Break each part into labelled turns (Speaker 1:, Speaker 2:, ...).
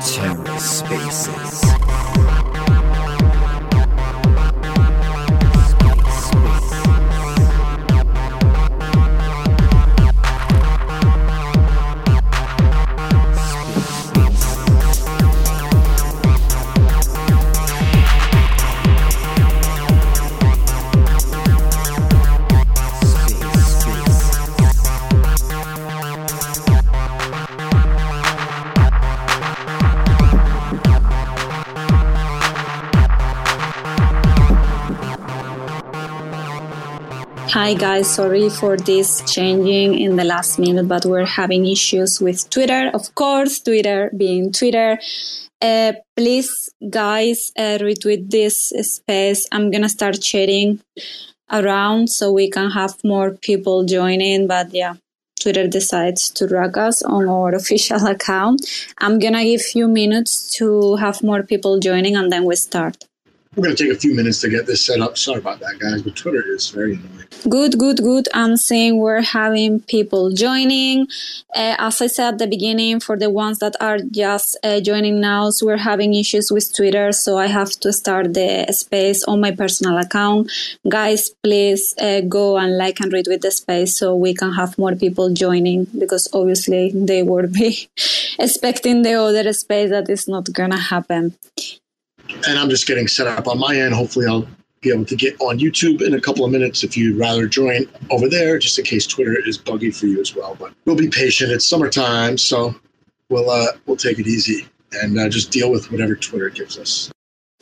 Speaker 1: TerraSpaces. Hi guys, sorry for this changing in the last minute, but we're having issues with Twitter. Of course, Twitter being Twitter. Uh, please, guys, uh, retweet this space. I'm gonna start chatting around so we can have more people joining. But yeah, Twitter decides to drag us on our official account. I'm gonna give few minutes to have more people joining and then we start.
Speaker 2: We're going to take a few minutes to get this set up. Sorry about that, guys, but Twitter is very annoying.
Speaker 1: Good, good, good. I'm seeing we're having people joining. Uh, as I said at the beginning, for the ones that are just uh, joining now, so we're having issues with Twitter, so I have to start the space on my personal account. Guys, please uh, go and like and read with the space so we can have more people joining because obviously they would be expecting the other space that is not gonna happen
Speaker 2: and I'm just getting set up on my end. Hopefully, I'll be able to get on YouTube in a couple of minutes if you'd rather join over there, just in case Twitter is buggy for you as well. But we'll be patient. It's summertime, so we'll uh, we'll take it easy and uh, just deal with whatever Twitter gives us.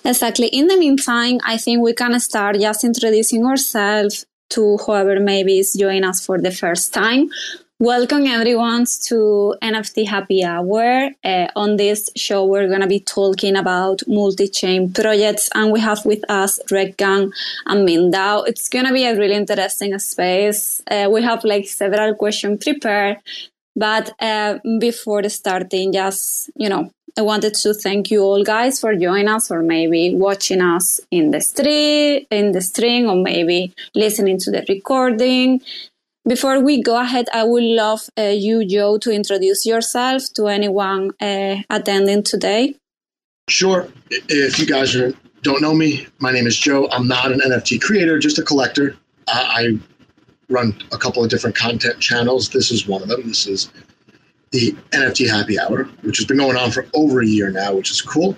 Speaker 1: Exactly. In the meantime, I think we can start just introducing ourselves to whoever maybe is joining us for the first time. Welcome everyone to NFT Happy Hour. Uh, on this show, we're going to be talking about multi-chain projects, and we have with us Rekt Gang and MintDAO. It's going to be a really interesting space. Uh, we have like several questions prepared, but uh, before starting, just you know, I wanted to thank you all guys for joining us, or maybe watching us in the street, in the stream, or maybe listening to the recording. Before we go ahead, I would love uh, you, Joe, to introduce yourself to anyone uh, attending today.
Speaker 2: Sure. If you guys are, don't know me, my name is Joe. I'm not an NFT creator, just a collector. I run a couple of different content channels. This is one of them. This is the NFT Happy Hour, which has been going on for over a year now, which is cool.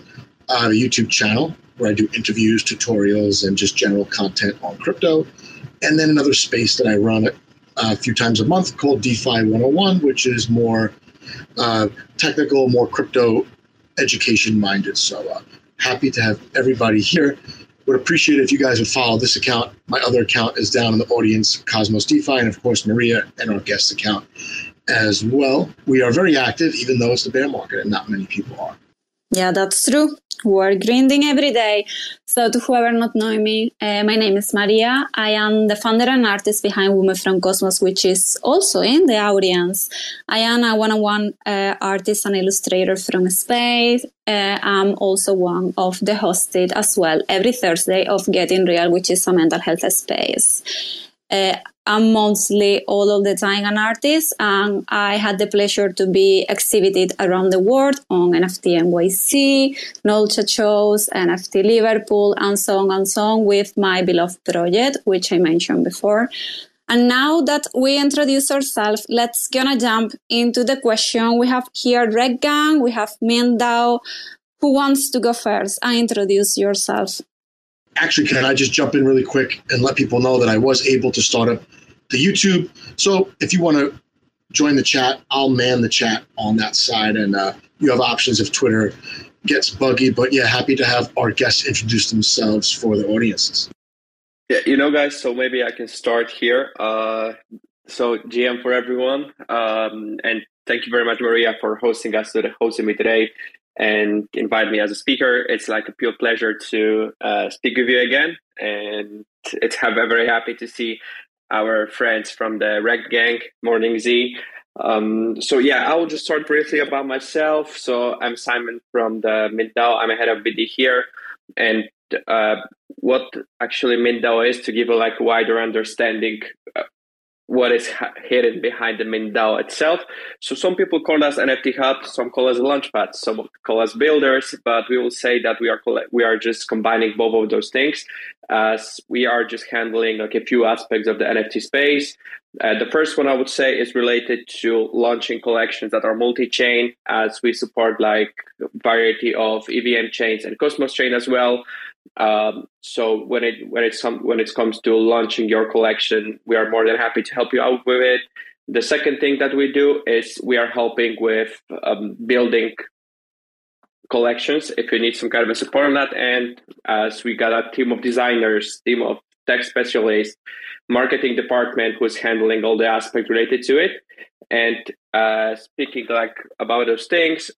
Speaker 2: I have a YouTube channel where I do interviews, tutorials, and just general content on crypto. And then another space that I run a few times a month called DeFi 101, which is more uh, technical, more crypto education minded. So uh, happy to have everybody here. Would appreciate if you guys would follow this account. My other account is down in the audience, Cosmos DeFi, and of course Maria and our guest account as well. We are very active, even though it's the bear market and not many people are.
Speaker 1: Yeah, that's true. We're grinding every day. So, to whoever not know me, uh, my name is Maria. I am the founder and artist behind Women from Cosmos, which is also in the audience. I am a one-on-one uh, artist and illustrator from space. Uh, I'm also one of the hosted as well every Thursday of Getting Real, which is a mental health space. Uh, I'm mostly all of the time an artist, and I had the pleasure to be exhibited around the world on NFT NYC, NOLCHA shows, NFT Liverpool, and so on and so on with my beloved project, which I mentioned before. And now that we introduce ourselves, let's gonna jump into the question. We have here Rekt Gang, we have MintDAO. Who wants to go first and introduce yourself?
Speaker 2: Actually, can I just jump in really quick and let people know that I was able to start up the YouTube? So if you want to join the chat, I'll man the chat on that side, and uh, you have options if Twitter gets buggy. But yeah, happy to have our guests introduce themselves for the audiences.
Speaker 3: Yeah, you know, guys. So maybe I can start here. Uh, so GM for everyone, um, and thank you very much, Maria, for hosting us, hosting me today and invite me as a speaker. It's like a pure pleasure to uh, speak with you again, and it's I'm very happy to see our friends from the Rekt Gang, Morning Z. Um, so yeah, I will just start briefly about myself. So I'm Simon from the MintDAO. I'm a head of BD here, and uh, what actually MintDAO is to give a like wider understanding. What is hidden behind the MintDAO itself. So some people call us NFT Hub, some call us Launchpad, some call us builders, but we will say that we are we are just combining both of those things as we are just handling like a few aspects of the NFT space. Uh, the first one I would say is related to launching collections that are multi-chain, as we support like variety of EVM chains and Cosmos chain as well. Um, so when it when it's some when it comes to launching your collection, we are more than happy to help you out with it. The second thing that we do is we are helping with um, building collections if you need some kind of a support on that and as we got a team of designers team of tech specialists marketing department who's handling all the aspects related to it and uh, speaking like about those things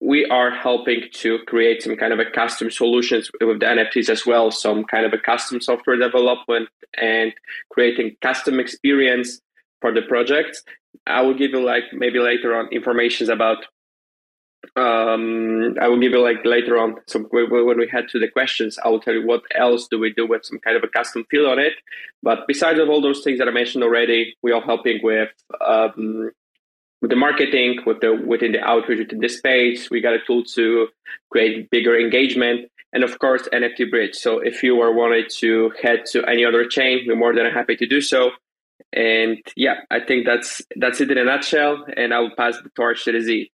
Speaker 3: we are helping to create some kind of a custom solutions with the nfts as well some kind of a custom software development and creating custom experience for the project i will give you like maybe later on information about um, I will give you like later on. So when we head to the questions, I will tell you what else do we do with some kind of a custom field on it. But besides of all those things that I mentioned already, we are helping with um, with the marketing, with the within the outreach within the space. We got a tool to create bigger engagement, and of course NFT Bridge. So if you are wanted to head to any other chain, we're more than happy to do so. And yeah, I think that's that's it in a nutshell. And I will pass the torch to the Z.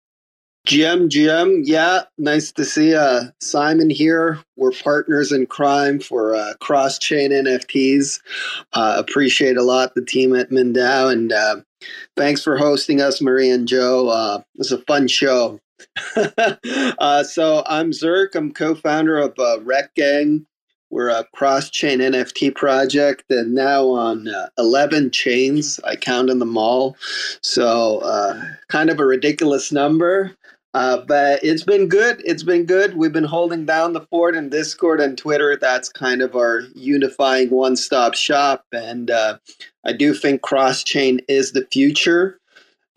Speaker 4: GM, GM, yeah, nice to see uh, Simon here. We're partners in crime for uh, cross chain NFTs. Uh, appreciate a lot the team at MintDAO, and uh, thanks for hosting us, Marie and Joe. Uh, it was a fun show. uh, so I'm Zerk. I'm co-founder of uh, Rekt Gang. We're a cross-chain NFT project, and now on uh, 11 chains. I counted them all, so uh, kind of a ridiculous number. Uh, but it's been good. It's been good. We've been holding down the fort in Discord and Twitter. That's kind of our unifying one-stop shop, and uh, I do think cross-chain is the future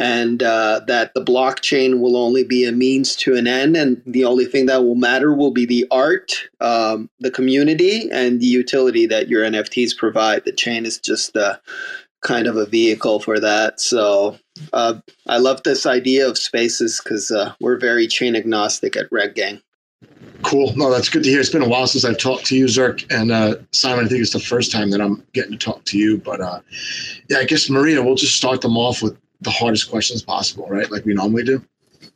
Speaker 4: and uh, that the blockchain will only be a means to an end, and the only thing that will matter will be the art, um, the community, and the utility that your NFTs provide. The chain is just uh, kind of a vehicle for that. So uh, I love this idea of spaces because uh, we're very chain agnostic at Rekt Gang.
Speaker 2: Cool. No, that's good to hear. It's been a while since I've talked to you, Zerk. And uh, Simon, I think it's the first time that I'm getting to talk to you. But uh, yeah, I guess, Maria, we'll just start them off with the hardest questions possible, right? Like we normally do.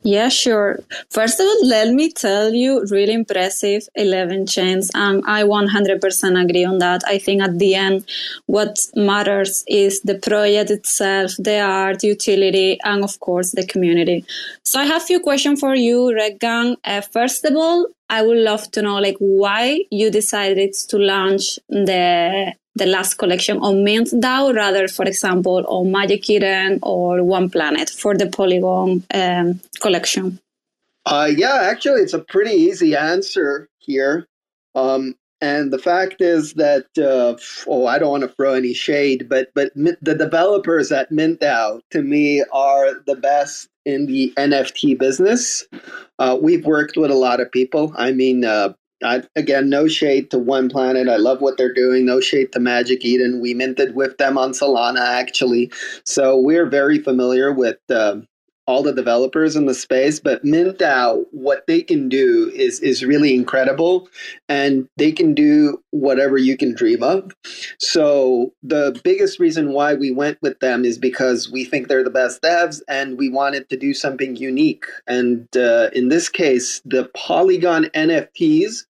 Speaker 1: Yeah, sure. First of all, let me tell you, really impressive 11 chains. And I 100% agree on that. I think at the end, what matters is the project itself, the art, utility, and of course, the community. So I have a few questions for you, Rekt Gang. Uh, first of all, I would love to know like why you decided to launch the the last collection on MintDAO rather, for example, on Magic Eden or One Planet for the Polygon um, collection?
Speaker 4: Uh, yeah, actually, it's a pretty easy answer here. Um, and the fact is that, uh, oh, I don't want to throw any shade, but but the developers at MintDAO to me are the best in the NFT business. Uh, we've worked with a lot of people. I mean, uh, I, again, no shade to One Planet. I love what they're doing. No shade to Magic Eden. We minted with them on Solana, actually. So we're very familiar with uh, all the developers in the space. But MintDAO, what they can do is is really incredible, and they can do whatever you can dream of. So the biggest reason why we went with them is because we think they're the best devs, and we wanted to do something unique. And uh, in this case, the Polygon NFTs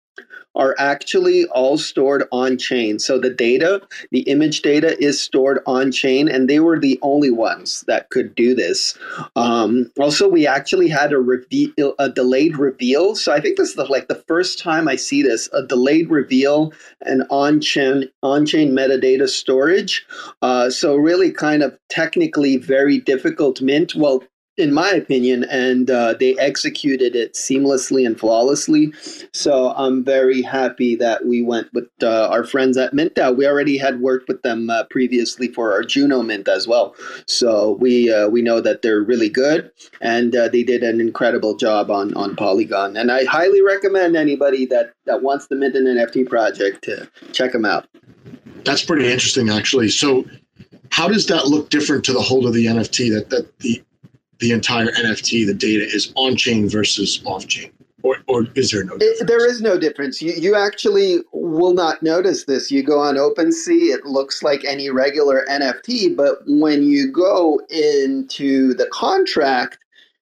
Speaker 4: are actually all stored on chain. So the data, the image data is stored on chain, and they were the only ones that could do this. Um, also, we actually had a reveal, a delayed reveal. So I think this is the, like the first time I see this: a delayed reveal and on-chain on-chain metadata storage. Uh, so really, kind of technically very difficult mint. Well, in my opinion, and uh, they executed it seamlessly and flawlessly. So I'm very happy that we went with uh, our friends at MintDAO. We already had worked with them uh, previously for our Juno Mint as well, so we uh, we know that they're really good, and uh, they did an incredible job on on Polygon. And I highly recommend anybody that that wants to mint an NFT project to check them out.
Speaker 2: That's pretty interesting, actually. So how does that look different to the whole of the NFT that, that the the entire NFT, the data is on chain versus off chain? Or, or is there no difference?
Speaker 4: It, there is no difference. You, you actually will not notice this. You go on OpenSea, it looks like any regular NFT, but when you go into the contract,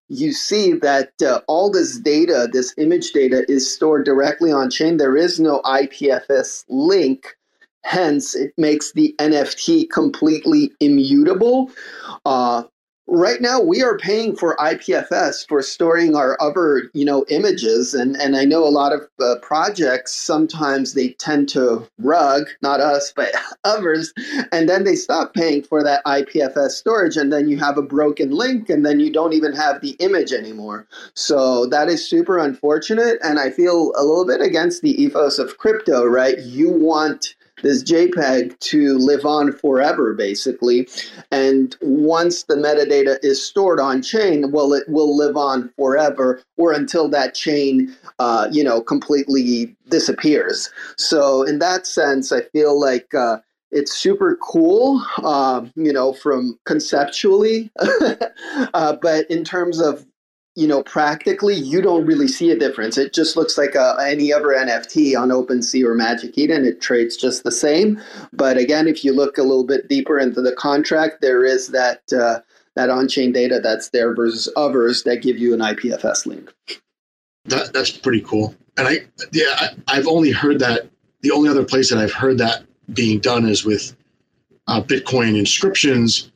Speaker 4: you see that uh, all this data, this image data, is stored directly on chain. There is no IPFS link. Hence, it makes the NFT completely immutable. Uh, Right now, we are paying for IPFS for storing our other, you know, images, and and I know a lot of uh, projects sometimes they tend to rug, not us, but others, and then they stop paying for that IPFS storage, and then you have a broken link, and then you don't even have the image anymore. So that is super unfortunate, and I feel a little bit against the ethos of crypto. Right, you want this JPEG to live on forever, basically. And once the metadata is stored on chain, well, it will live on forever or until that chain, uh, you know, completely disappears. So in that sense, I feel like. Uh, it's super cool, uh, you know, from conceptually, uh, but in terms of you know, practically, you don't really see a difference. It just looks like a, uh, any other NFT on OpenSea or Magic Eden. It trades just the same. But again, if you look a little bit deeper into the contract, there is that uh, that on-chain data that's there versus others that give you an IPFS link.
Speaker 2: That, that's pretty cool. And I, yeah, I, have only heard that. The only other place that I've heard that being done is with uh, Bitcoin inscriptions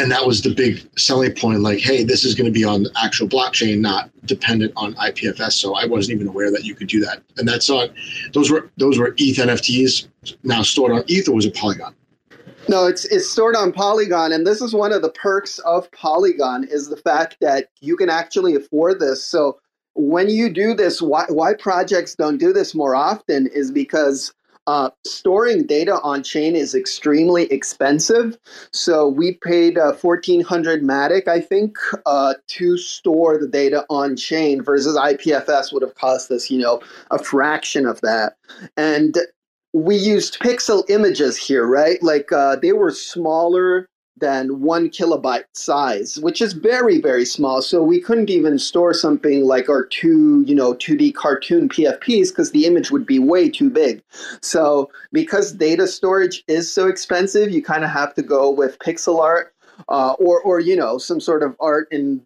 Speaker 2: and that was the big selling point like hey this is going to be on the actual blockchain not dependent on ipfs so i wasn't even aware that you could do that. And that's on those were those were eth nfts now stored on eth or was it polygon?
Speaker 4: No it's it's stored on polygon. And this is one of the perks of polygon is the fact that you can actually afford this. So when you do this why, why projects don't do this more often is because uh, storing data on chain is extremely expensive. So we paid uh, 1400 Matic, I think, uh, to store the data on chain versus IPFS would have cost us, you know, a fraction of that. And we used pixel images here, right? Like uh, they were smaller than one kilobyte size, which is very, very small. So we couldn't even store something like our two, you know, 2D cartoon PFPs because the image would be way too big. So because data storage is so expensive, you kind of have to go with pixel art. Uh, or, or you know, some sort of art in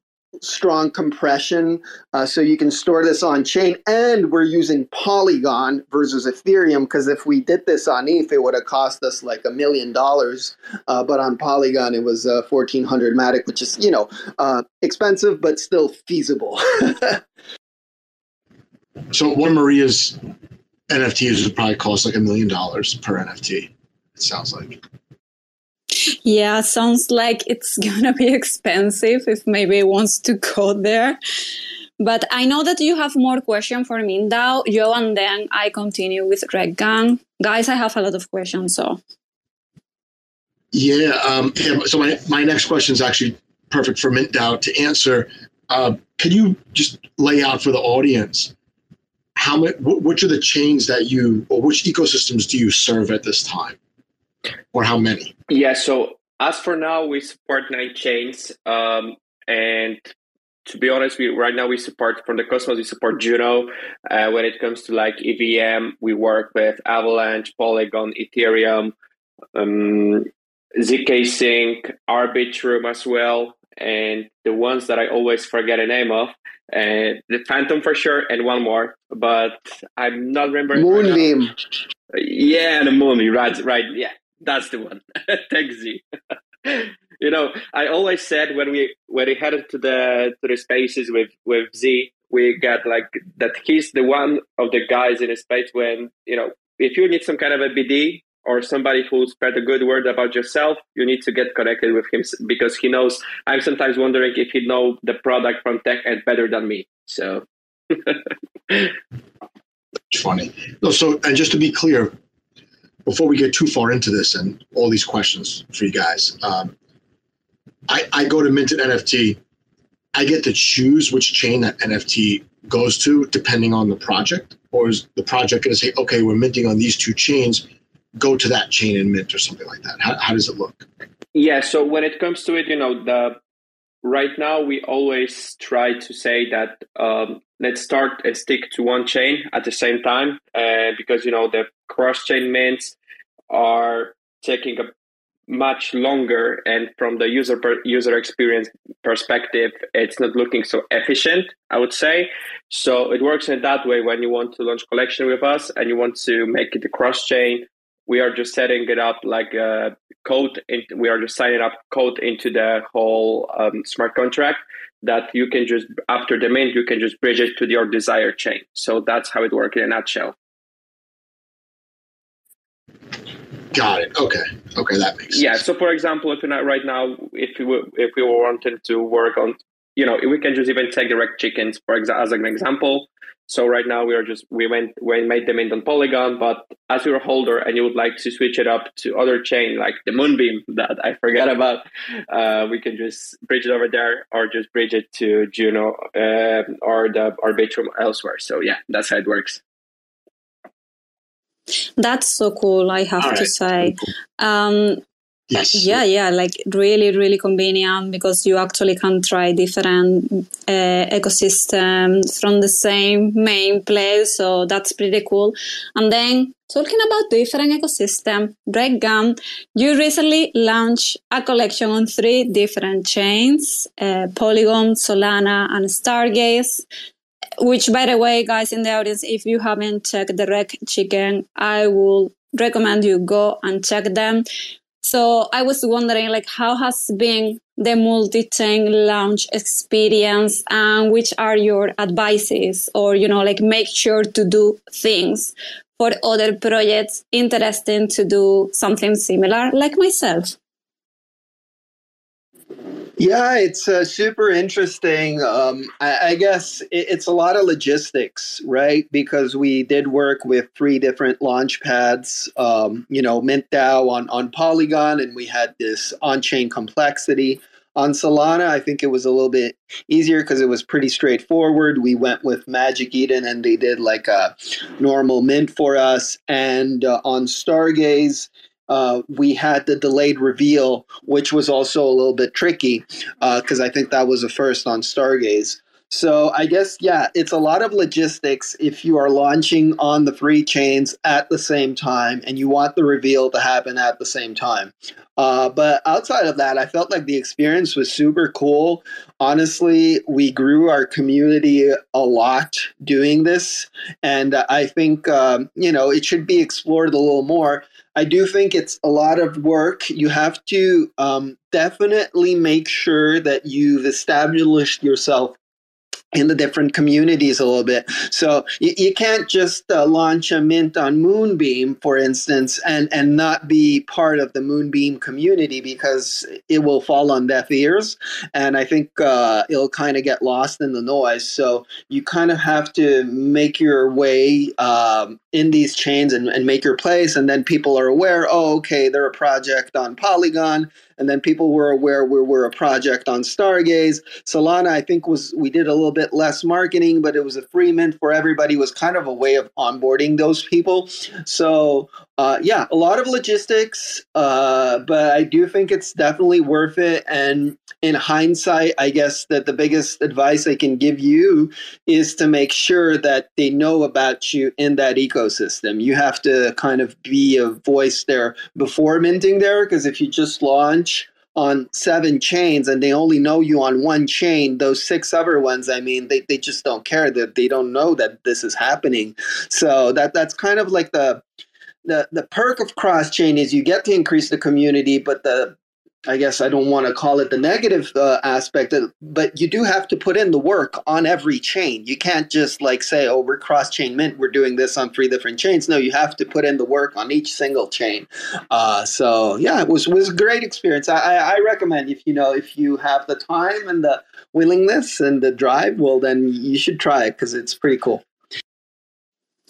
Speaker 4: strong compression uh, so you can store this on chain. And we're using polygon versus ethereum because if we did this on eth it would have cost us like a million dollars. Uh, but on polygon it was uh, 1400 matic which is you know uh, expensive but still feasible.
Speaker 2: So one maria's nfts would probably cost like a million dollars per nft it sounds like
Speaker 1: yeah, sounds like it's gonna be expensive if maybe wants to go there. But I know that you have more questions for me now, Joe, and then I continue with Rekt Gang. Guys, I have a lot of questions, so.
Speaker 2: Yeah, um, so my, my next question is actually perfect for MintDAO to answer. Uh, can you just lay out for the audience how much, which are the chains that you, or which ecosystems do you serve at this time? Or how many?
Speaker 3: Yeah, so as for now, we support nine chains. Um, and to be honest, we right now we support from the Cosmos, we support Juno. Uh, when it comes to like EVM, we work with Avalanche, Polygon, Ethereum, um, zkSync, Arbitrum as well, and the ones that I always forget the name of, uh, the Fantom for sure, and one more, but I'm not remembering.
Speaker 4: Moonbeam.
Speaker 3: Right yeah, the Moonbeam, right? Right, yeah. That's the one. Tech Z. you know, I always said when we when we headed to the to the spaces with with Z, we got like that he's the one of the guys in space when you know if you need some kind of a BD or somebody who spread a good word about yourself, you need to get connected with him because he knows. I'm sometimes wondering if he know the product from tech and better than me. So.
Speaker 2: funny. No, so and just to be clear, before we get too far into this and all these questions for you guys, um, I, I go to Minted NFT. I get to choose which chain that NFT goes to depending on the project, or is the project going to say, okay, we're minting on these two chains, go to that chain and mint or something like that? How, how does it look?
Speaker 3: Yeah. So when it comes to it, you know, the right now we always try to say that um, let's start and stick to one chain at the same time uh, because you know the cross chain mints are taking a much longer and from the user per, user experience perspective it's not looking so efficient i would say. So it works in that way when you want to launch collection with us and you want to make it a cross chain. We are just setting it up like a code in, we are just signing up code into the whole um, smart contract that you can just after the mint you can just bridge it to your desired chain so that's how it works in a nutshell
Speaker 2: Got it. Okay. Okay, that makes sense.
Speaker 3: Yeah. So, for example, if you're not right now, if we were, if we were wanting to work on, you know, we can just even take Rekt Chickens for exa- as an example. So right now we are just we went we made them in on Polygon, but as you're a holder and you would like to switch it up to other chain like the Moonbeam that I forget about, uh, we can just bridge it over there or just bridge it to Juno uh, or the Arbitrum elsewhere. So yeah, that's how it works.
Speaker 1: That's so cool, I have right. to say. Um, Yes. Yeah, yeah, like really, really convenient because you actually can try different uh, ecosystems from the same main place. So that's pretty cool. And then talking about different ecosystem, Gum, you recently launched a collection on three different chains, uh, Polygon, Solana, and Stargaze which by the way guys in the audience if you haven't checked the Rekt Chicken i will recommend you go and check them so i was wondering like how has been the multi-chain launch experience and which are your advices or you know like make sure to do things for other projects interesting to do something similar like myself
Speaker 4: yeah, it's uh, super interesting. Um, I, I, guess it, it's a lot of logistics, right? Because we did work with three different launch pads, um, you know, MintDAO on, on Polygon, and we had this on chain complexity. On Solana, I think it was a little bit easier because it was pretty straightforward. We went with Magic Eden and they did like a normal mint for us. And uh, on Stargaze, uh, we had the delayed reveal, which was also a little bit tricky because uh, I think that was a first on Stargaze. So I guess yeah, it's a lot of logistics if you are launching on the three chains at the same time and you want the reveal to happen at the same time. Uh, but outside of that, I felt like the experience was super cool. Honestly, we grew our community a lot doing this, and I think um, you know it should be explored a little more. I do think it's a lot of work. You have to um, definitely make sure that you've established yourself in the different communities a little bit. So you, you can't just uh, launch a mint on Moonbeam, for instance, and, and not be part of the Moonbeam community because it will fall on deaf ears. And I think uh, it'll kind of get lost in the noise. So you kind of have to make your way um, in these chains and, and make your place. And then people are aware, oh, okay, they're a project on Polygon and then people were aware we were a project on Stargaze. Solana, I think, was we did a little bit less marketing, but it was a free mint for everybody. It was kind of a way of onboarding those people. So uh, yeah, a lot of logistics, uh, but I do think it's definitely worth it. And in hindsight, I guess that the biggest advice I can give you is to make sure that they know about you in that ecosystem. You have to kind of be a voice there before minting there, because if you just launch on seven chains and they only know you on one chain, those six other ones, I mean, they, they just don't care that they don't know that this is happening. So that that's kind of like the the the perk of cross chain is you get to increase the community, but the I guess I don't want to call it the negative uh, aspect, of, but you do have to put in the work on every chain. You can't just like say, "Oh, we're cross chain mint. We're doing this on three different chains." No, you have to put in the work on each single chain. Uh, so yeah, it was was a great experience. I, I recommend if you know if you have the time and the willingness and the drive, well, then you should try it because it's pretty cool.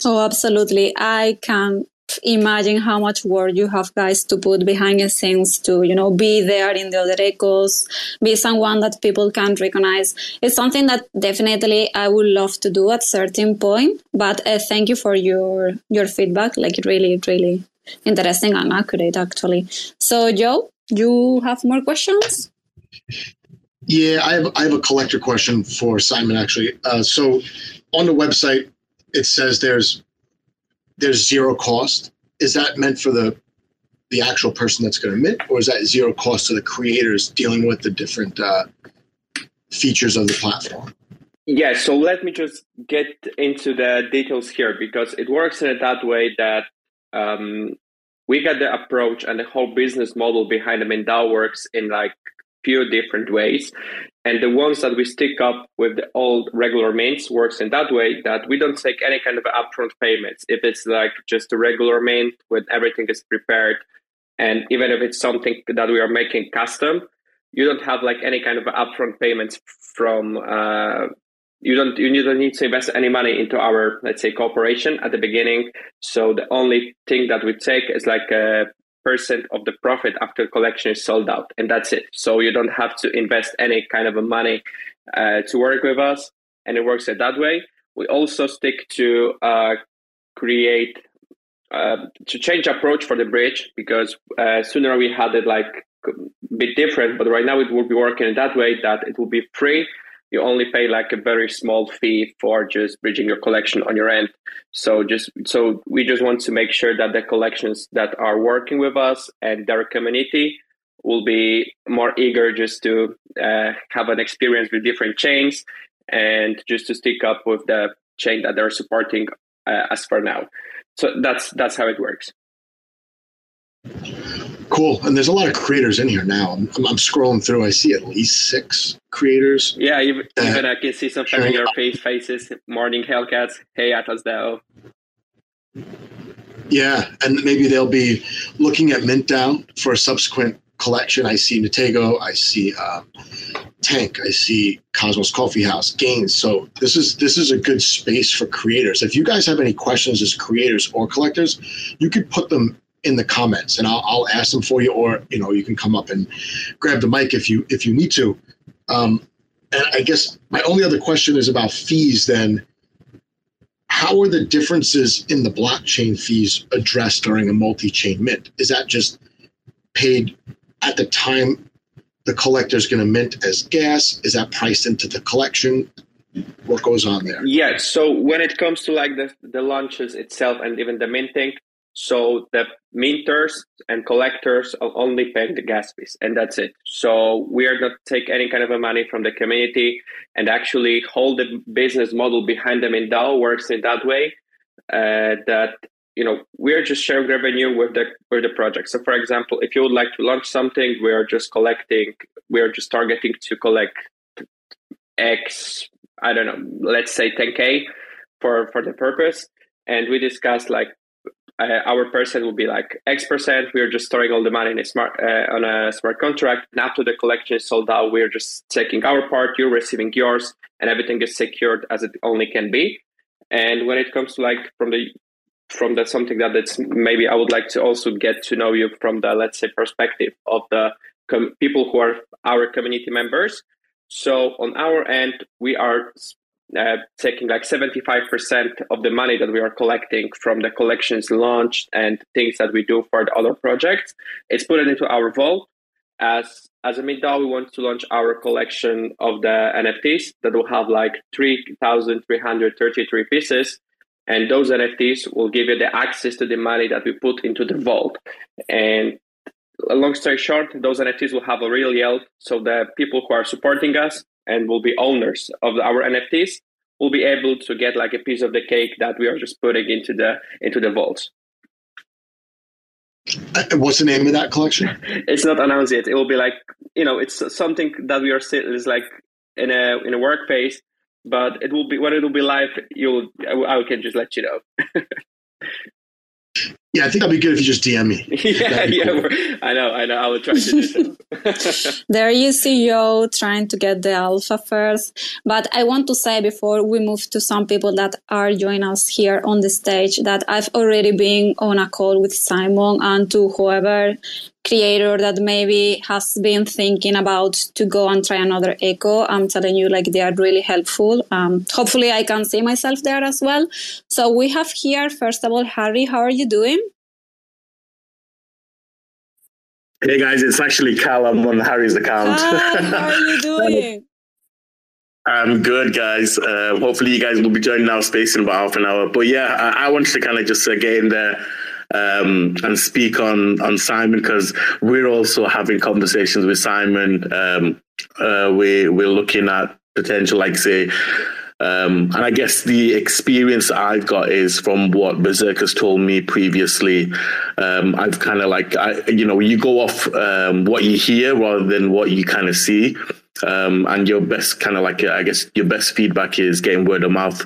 Speaker 1: Oh, absolutely. I can imagine how much work you have guys to put behind the scenes to you know be there in the other echoes be someone that people can recognize it's something that definitely i would love to do at certain point but uh, thank you for your your feedback like really really interesting and accurate actually so joe you have more questions?
Speaker 2: Yeah, I have I have a collector question for Simon actually. Uh, so on the website, it says there's there's zero cost. Is that meant for the the actual person that's going to mint, or is that zero cost to the creators dealing with the different uh, features of the platform?
Speaker 3: Yeah, so let me just get into the details here because it works in that way that um, we got the approach and the whole business model behind the MintDAO works in like few different ways. And the ones that we stick up with the old regular mints works in that way that we don't take any kind of upfront payments. If it's like just a regular mint when everything is prepared, and even if it's something that we are making custom, you don't have like any kind of upfront payments from uh, you don't you don't need to invest any money into our let's say cooperation at the beginning so the only thing that we take is like a percent of the profit after collection is sold out and that's it. So you don't have to invest any kind of a money uh, to work with us and it works that way. We also stick to uh, create uh, to change approach for the bridge because uh, sooner we had it like a bit different but right now it will be working in that way that it will be free you only pay like a very small fee for just bridging your collection on your end. So just so we just want to make sure that the collections that are working with us and their community will be more eager just to uh, have an experience with different chains and just to stick up with the chain that they're supporting uh, as for now. So that's that's how it works.
Speaker 2: Cool. And there's a lot of creators in here now. I'm, I'm scrolling through. I see at least six creators.
Speaker 3: Yeah, even, uh, even I can see some familiar face faces. Morning Hellcats. Hey, Atlas DAO.
Speaker 2: Yeah, and maybe they'll be looking at MintDAO for a subsequent collection. I see Nitego. I see um, Tank. I see Cosmos Coffee House. Gains. So this is this is a good space for creators. If you guys have any questions as creators or collectors, you could put them in the comments and I'll, I'll ask them for you or you know you can come up and grab the mic if you if you need to. Um, and i guess my only other question is about fees then. How are the differences in the blockchain fees addressed during a multi-chain mint? Is that just paid at the time the collector is going to mint as gas? Is that priced into the collection? What goes on there?
Speaker 3: Yeah so when it comes to like the, the launches itself and even the minting so the minters and collectors are only paying the gas fees, and that's it. So we are not take any kind of a money from the community, and actually hold the business model behind the MintDAO works in that way uh, that you know we are just sharing revenue with the with the project. So for example, if you would like to launch something, we are just collecting, we are just targeting to collect X, I don't know, let's say 10k for for the purpose, and we discuss like uh, our person will be like X percent. We are just storing all the money in a smart uh, on a smart contract. And after the collection is sold out, we are just taking our part. You're receiving yours, and everything is secured as it only can be. And when it comes to like from the from that something that it's maybe I would like to also get to know you from the let's say perspective of the com- people who are our community members. So on our end, we are uh, taking like 75% of the money that we are collecting from the collections launched and things that we do for the other projects. It's put it into our vault. As as a MintDAO, we want to launch our collection of the NFTs that will have like 3,333 pieces. And those NFTs will give you the access to the money that we put into the vault. And long story short, those NFTs will have a real yield. So the people who are supporting us and will be owners of our NFTs will be able to get like a piece of the cake that we are just putting into the into the vaults.
Speaker 2: Uh, what's the name of that collection?
Speaker 3: it's not announced yet. It will be like you know, it's something that we are still is like in a in a work phase, but it will be when it will be live. You'll I, can just let you know.
Speaker 2: Yeah, I think that'd be good if you just DM me.
Speaker 3: yeah, yeah. Cool. I know, I know. I will try to do
Speaker 1: so. there you see Yo trying to get the alpha first. But I want to say before we move to some people that are joining us here on the stage that I've already been on a call with Simon and to whoever creator that maybe has been thinking about to go and try another echo. I'm telling you like they are really helpful. Um, hopefully i can see myself there as well. So we have here first of all harry how are you doing
Speaker 5: Hey guys, it's actually Callum on Harry's account.
Speaker 1: Hi, how are you doing?
Speaker 5: I'm good, guys. Uh, hopefully, you guys will be joining our space in about half an hour. But yeah, I, I wanted to kind of just uh, get in there um, and speak on on Simon because we're also having conversations with Simon. Um, uh, we we're looking at potential, like say. Um, and I guess the experience I've got is from what Berserk has told me previously. Um, I've kind of like, I, you know, you go off um, what you hear rather than what you kind of see. Um, and your best kind of like I guess your best feedback is getting word of mouth.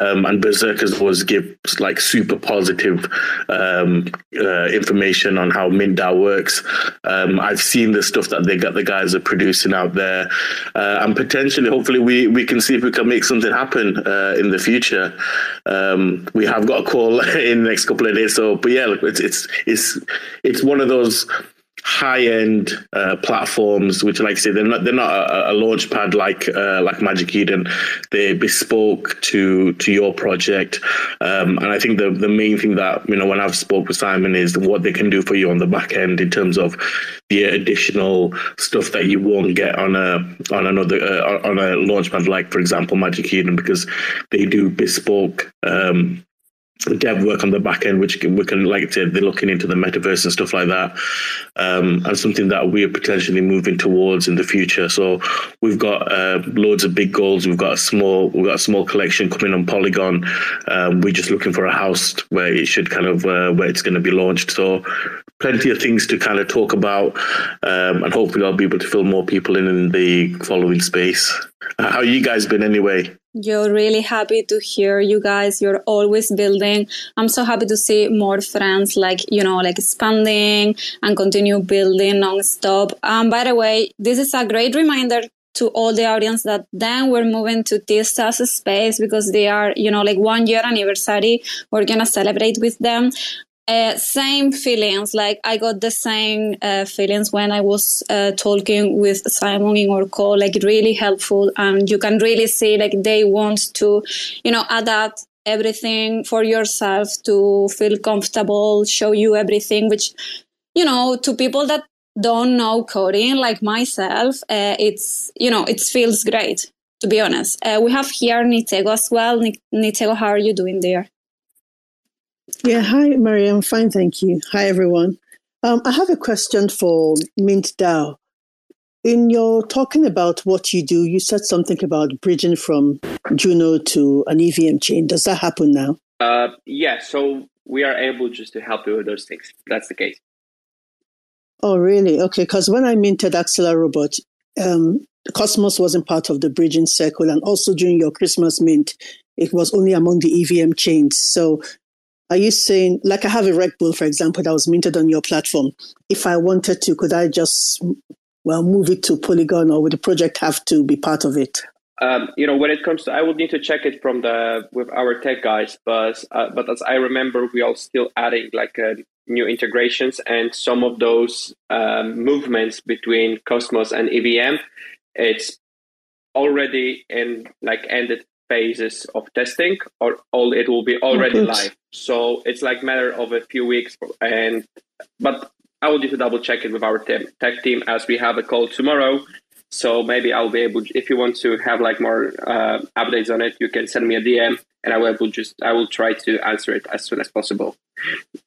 Speaker 5: Um, and Berserkers always give like super positive um, uh, information on how MintDAO works. Um, I've seen the stuff that they got the guys are producing out there, uh, and potentially, hopefully, we we can see if we can make something happen uh, in the future. Um, we have got a call in the next couple of days, so but yeah, it's it's it's it's one of those high end uh, platforms, which, like I say, they're not they're not a, a launch pad like uh, like Magic Eden. They're bespoke to to your project, um, and I think the the main thing that you know when I've spoke with Simon is what they can do for you on the back end in terms of the additional stuff that you won't get on a on another uh, on a launch pad like, for example, Magic Eden, because they do bespoke. Um, dev work on the back end, which we can, like said, they're looking into the metaverse and stuff like that, um, and something that we're potentially moving towards in the future. So we've got uh, loads of big goals. We've got a small, we've got a small collection coming on Polygon. Um, we're just looking for a house where it should kind of uh, where it's going to be launched. So plenty of things to kind of talk about, um, and hopefully I'll be able to fill more people in in the following space. How you guys been anyway?
Speaker 1: You're really happy to hear you guys. You're always building. I'm so happy to see more friends like, you know, like expanding and continue building nonstop. Um, by the way, this is a great reminder to all the audience that then we're moving to Tistas space because they are, you know, like one year anniversary. We're going to celebrate with them. Uh, same feelings. Like I got the same uh, feelings when I was uh, talking with Simon in call. Like really helpful, and you can really see like they want to, you know, adapt everything for yourself to feel comfortable, show you everything. Which, you know, to people that don't know coding like myself, uh, it's you know it feels great. To be honest, uh, we have here Nitego as well. Nitego, how are you doing there?
Speaker 6: Yeah, hi, Mariam. Fine, thank you. Hi, everyone. Um, I have a question for MintDAO. In your talking about what you do, you said something about bridging from Juno to an EVM chain. Does that happen now?
Speaker 3: Uh, yeah, so we are able just to help you with those things. That's the case.
Speaker 6: Oh, really? Okay, because when I minted Accelerobot, um, Cosmos wasn't part of the bridging circle, and also during your Christmas mint, it was only among the EVM chains. So are you saying, like I have a Red Bull, for example, that was minted on your platform. If I wanted to, could I just, well, move it to Polygon or would the project have to be part of it?
Speaker 3: Um, you know, when it comes to, I would need to check it from the, with our tech guys, but, uh, but as I remember, we are still adding like uh, new integrations and some of those um, movements between Cosmos and EVM, it's already in like ended phases of testing or all it will be already live. So it's like matter of a few weeks and but i will need to double check it with our team, tech team as we have a call tomorrow. So maybe i'll be able if you want to have like more uh, updates on it you can send me a dm and i will just i will try to answer it as soon as possible.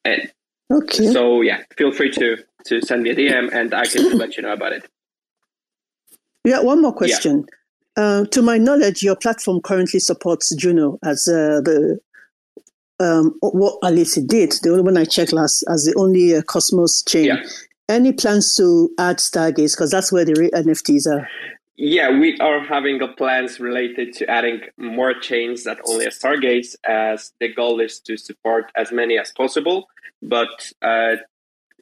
Speaker 3: And
Speaker 6: okay.
Speaker 3: so yeah feel free to to send me a dm and i can let you know about it.
Speaker 6: Yeah one more question. yeah. Uh, to my knowledge, your platform currently supports Juno as uh, the um, what at least it did. The only one I checked last as the only uh, Cosmos chain. Yeah. Any plans to add Stargaze because that's where the NFTs are.
Speaker 3: Yeah, we are having plans related to adding more chains that only Stargaze, as the goal is to support as many as possible. But uh,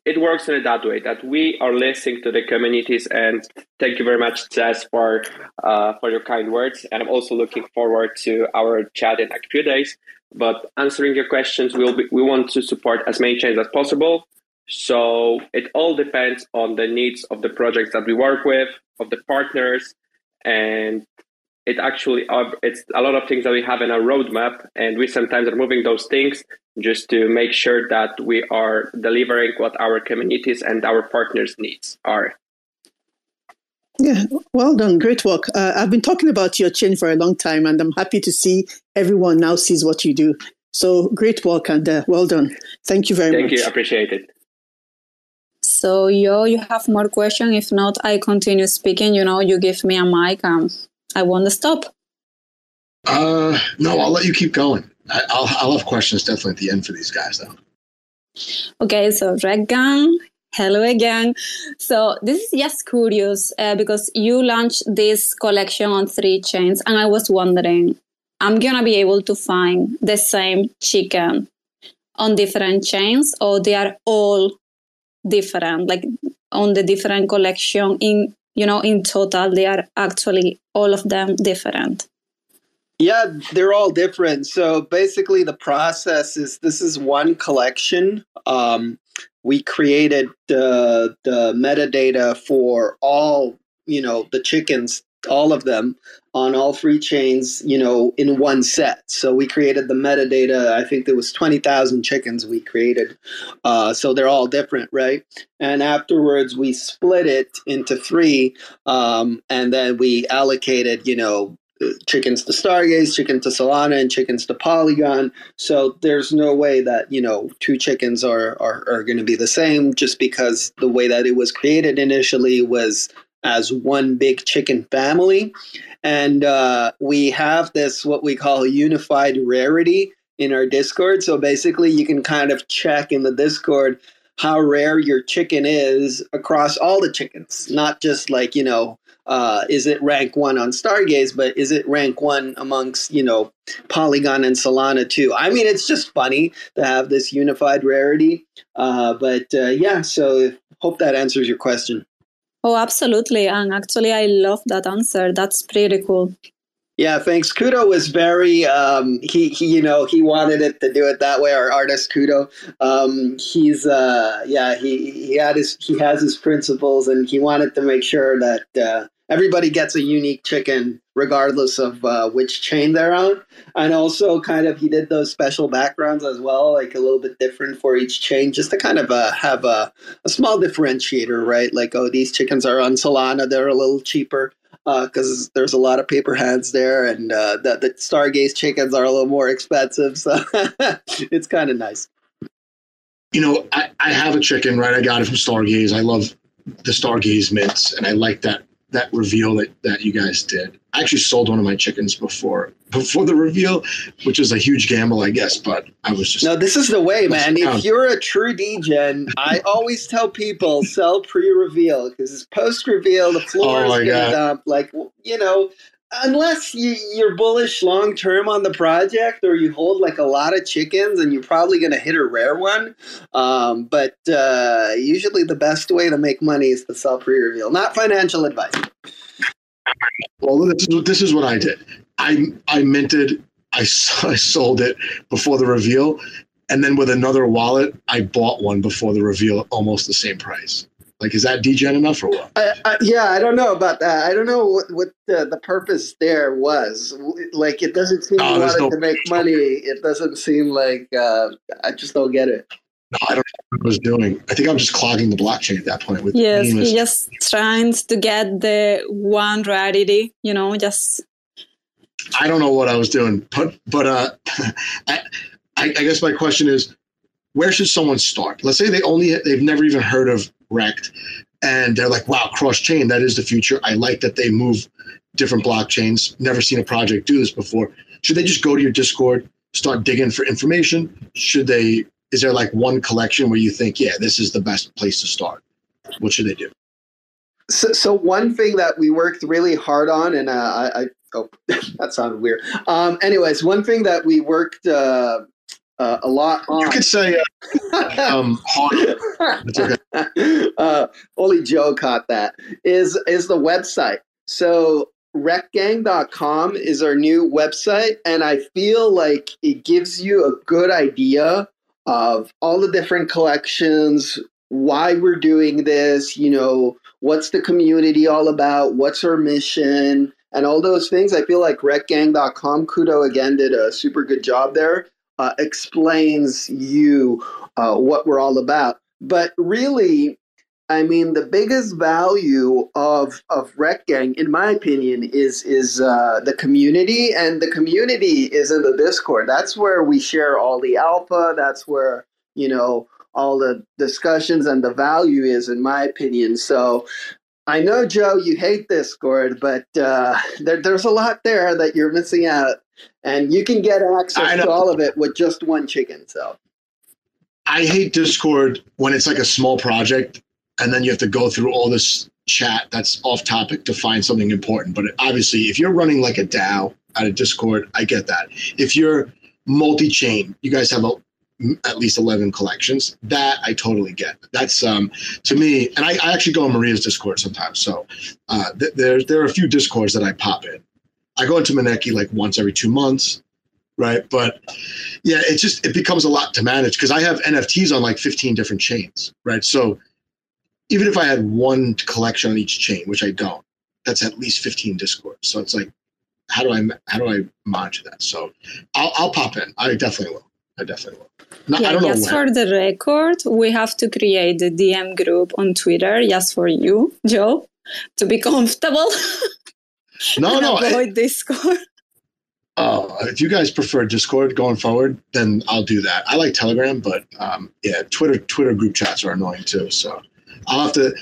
Speaker 3: it works in that way that we are listening to the communities and thank you very much Jess for uh, for your kind words. And I'm also looking forward to our chat in like few days. But answering your questions we'll be, we want to support as many chains as possible. So it all depends on the needs of the projects that we work with of the partners and it actually uh, it's a lot of things that we have in our roadmap, and we sometimes are moving those things just to make sure that we are delivering what our communities and our partners needs are.
Speaker 6: Yeah, well done. Great work. Uh, I've been talking about your chain for a long time, and I'm happy to see everyone now sees what you do. So great work and uh, well done. Thank you very
Speaker 3: Thank
Speaker 6: much.
Speaker 3: Thank you. Appreciate it.
Speaker 1: So, yo, you have more question? If not, I continue speaking. You know, you give me a mic. Um, I want to stop.
Speaker 2: Uh, no, I'll let you keep going. I, will I'll have questions definitely at the end for these guys, though.
Speaker 1: Okay, so Reggan, hello again. So this is just curious uh, because you launched this collection on three chains, and I was wondering, I'm gonna be able to find the same chicken on different chains, or they are all different, like on the different collection in you know in total they are actually all of them different.
Speaker 4: Yeah they're all different. So basically the process is this is one collection. Um, we created the the metadata for all you know the chickens all of them on all three chains, you know, in one set. So we created the metadata. I think there was 20,000 chickens we created. Uh, so they're all different, right? And afterwards, we split it into three, um, and then we allocated, you know, chickens to Stargaze, chicken to Solana, and chickens to Polygon. So there's no way that you know two chickens are are, are going to be the same just because the way that it was created initially was as one big chicken family. And uh, we have this, what we call unified rarity in our Discord. So basically, you can kind of check in the Discord how rare your chicken is across all the chickens, not just like, you know, uh, is it rank one on Stargaze, but is it rank one amongst, you know, Polygon and Solana too? I mean, it's just funny to have this unified rarity. Uh, but uh, yeah, so hope that answers your question.
Speaker 1: Oh, absolutely. And actually, I love that answer. That's pretty cool.
Speaker 4: Yeah, thanks. Kudo was very um, he, he you know he wanted it to do it that way. Our artist Kudo, um, he's uh, yeah he he had his he has his principles and he wanted to make sure that uh, everybody gets a unique chicken regardless of uh, which chain they're on. And also, kind of, he did those special backgrounds as well, like a little bit different for each chain, just to kind of uh, have a, a, small differentiator, right? Like, oh, these chickens are on Solana, they're a little cheaper because uh, there's a lot of paper hands there, and uh, the, the Stargaze chickens are a little more expensive. So it's kind of nice.
Speaker 2: You know, I, I have a chicken, right? I got it from Stargaze. I love the Stargaze mints, and I like that that reveal that, that you guys did. I actually sold one of my chickens before before the reveal, which is a huge gamble, I guess. But I was just
Speaker 4: no. This is the way, man. If you're a true degen, I always tell people sell pre-reveal because it's post-reveal the floor oh is gonna dump. Like you know, unless you, you're bullish long term on the project or you hold like a lot of chickens and you're probably going to hit a rare one. Um, but uh, usually the best way to make money is to sell pre-reveal not financial advice.
Speaker 2: Well this is, this is what i did. I i minted I, I sold it before the reveal and then with another wallet i bought one before the reveal almost the same price like, is that degen enough or what?
Speaker 4: I, I, yeah, I don't know about that. I don't know what, what the, the purpose there was. Like, it doesn't seem wanted no to make money. It doesn't seem like uh, I just don't get it.
Speaker 2: No, I don't know what I was doing. I think I'm just clogging the blockchain at that point. With
Speaker 1: yes, he's just trying to get the one rarity. You know, just.
Speaker 2: I don't know what I was doing, but but uh, I, I guess my question is, where should someone start? Let's say they only they've never even heard of Rekt, and they're like, "Wow, cross chain, that is the future." I like that they move different blockchains. Never seen a project do this before. Should they just go to your Discord, start digging for information? Should they? Is there like one collection where you think, yeah, this is the best place to start? What should they do?
Speaker 4: So, so one thing that we worked really hard on, and uh, I, I oh, that sounded weird. Um, anyways, one thing that we worked uh, uh, a lot on.
Speaker 2: You could say uh, um,
Speaker 4: okay. uh, only Joe caught that. Is is the website. So rektgang.com is our new website, and I feel like it gives you a good idea of all the different collections, why we're doing this, you know, what's the community all about, what's our mission, and all those things. I feel like rektgang.com, Kudo again did a super good job there, uh, explains you uh, what we're all about. But really, I mean, the biggest value of of Rekt Gang, in my opinion, is is uh, the community, and the community is in the Discord. That's where we share all the alpha. That's where you know all the discussions and the value is, in my opinion. So I know, Joe, you hate Discord, but uh, there, there's a lot there that you're missing out, and you can get access to all of it with just one chicken. So
Speaker 2: I hate Discord when it's like a small project, and then you have to go through all this chat that's off topic to find something important. But obviously, if you're running like a DAO out of Discord, I get that. If you're multi-chain, you guys have a at least 11 collections that i totally get that's um to me and i, I actually go on maria's discord sometimes so uh th- there, there are a few discords that i pop in i go into maneki like once every two months right? But yeah it just it becomes a lot to manage because i have nfts on like 15 different chains right? So even if i had one collection on each chain which i don't that's at least 15 discords. So it's like how do i how do i monitor that? So i'll, I'll pop in. I definitely will. I definitely will.
Speaker 1: No, yeah, just for the record, we have to create the DM group on Twitter just for you, Joe, to be comfortable.
Speaker 2: No, no.
Speaker 1: Avoid I, Discord.
Speaker 2: Oh, if you guys prefer Discord going forward, then I'll do that. I like Telegram, but um, yeah, Twitter Twitter group chats are annoying too. So I'll have to